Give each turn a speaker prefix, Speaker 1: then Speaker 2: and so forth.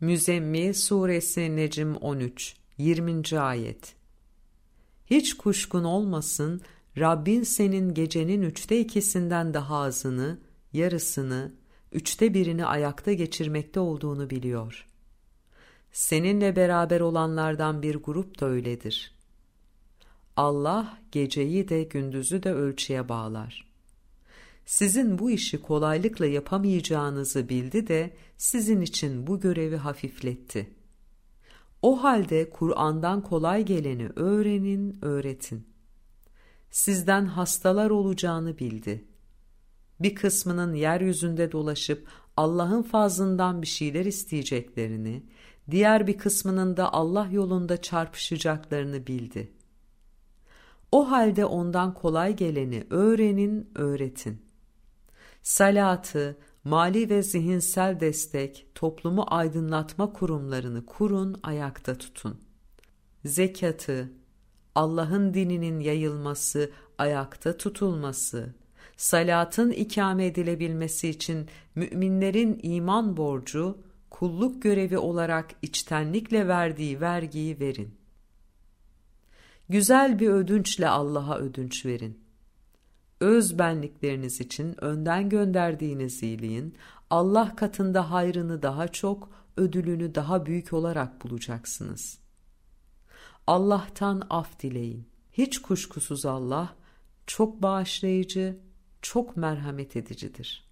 Speaker 1: Müzemmil Suresi Necim 13 20. Ayet Hiç kuşkun olmasın, Rabbin senin gecenin üçte ikisinden daha azını, yarısını, üçte birini ayakta geçirmekte olduğunu biliyor. Seninle beraber olanlardan bir grup da öyledir. Allah geceyi de gündüzü de ölçüye bağlar. Sizin bu işi kolaylıkla yapamayacağınızı bildi de sizin için bu görevi hafifletti. O halde Kur'an'dan kolay geleni öğrenin, öğretin. Sizden hastalar olacağını bildi. Bir kısmının yeryüzünde dolaşıp Allah'ın fazlından bir şeyler isteyeceklerini, diğer bir kısmının da Allah yolunda çarpışacaklarını bildi. O halde ondan kolay geleni öğrenin, öğretin. Salatı, mali ve zihinsel destek, toplumu aydınlatma kurumlarını kurun, ayakta tutun. Zekatı, Allah'ın dininin yayılması, ayakta tutulması, salatın ikame edilebilmesi için müminlerin iman borcu, kulluk görevi olarak içtenlikle verdiği vergiyi verin. Güzel bir ödünçle Allah'a ödünç verin. Öz benlikleriniz için önden gönderdiğiniz iyiliğin Allah katında hayrını daha çok, ödülünü daha büyük olarak bulacaksınız. Allah'tan af dileyin. Hiç kuşkusuz Allah çok bağışlayıcı, çok merhamet edicidir.''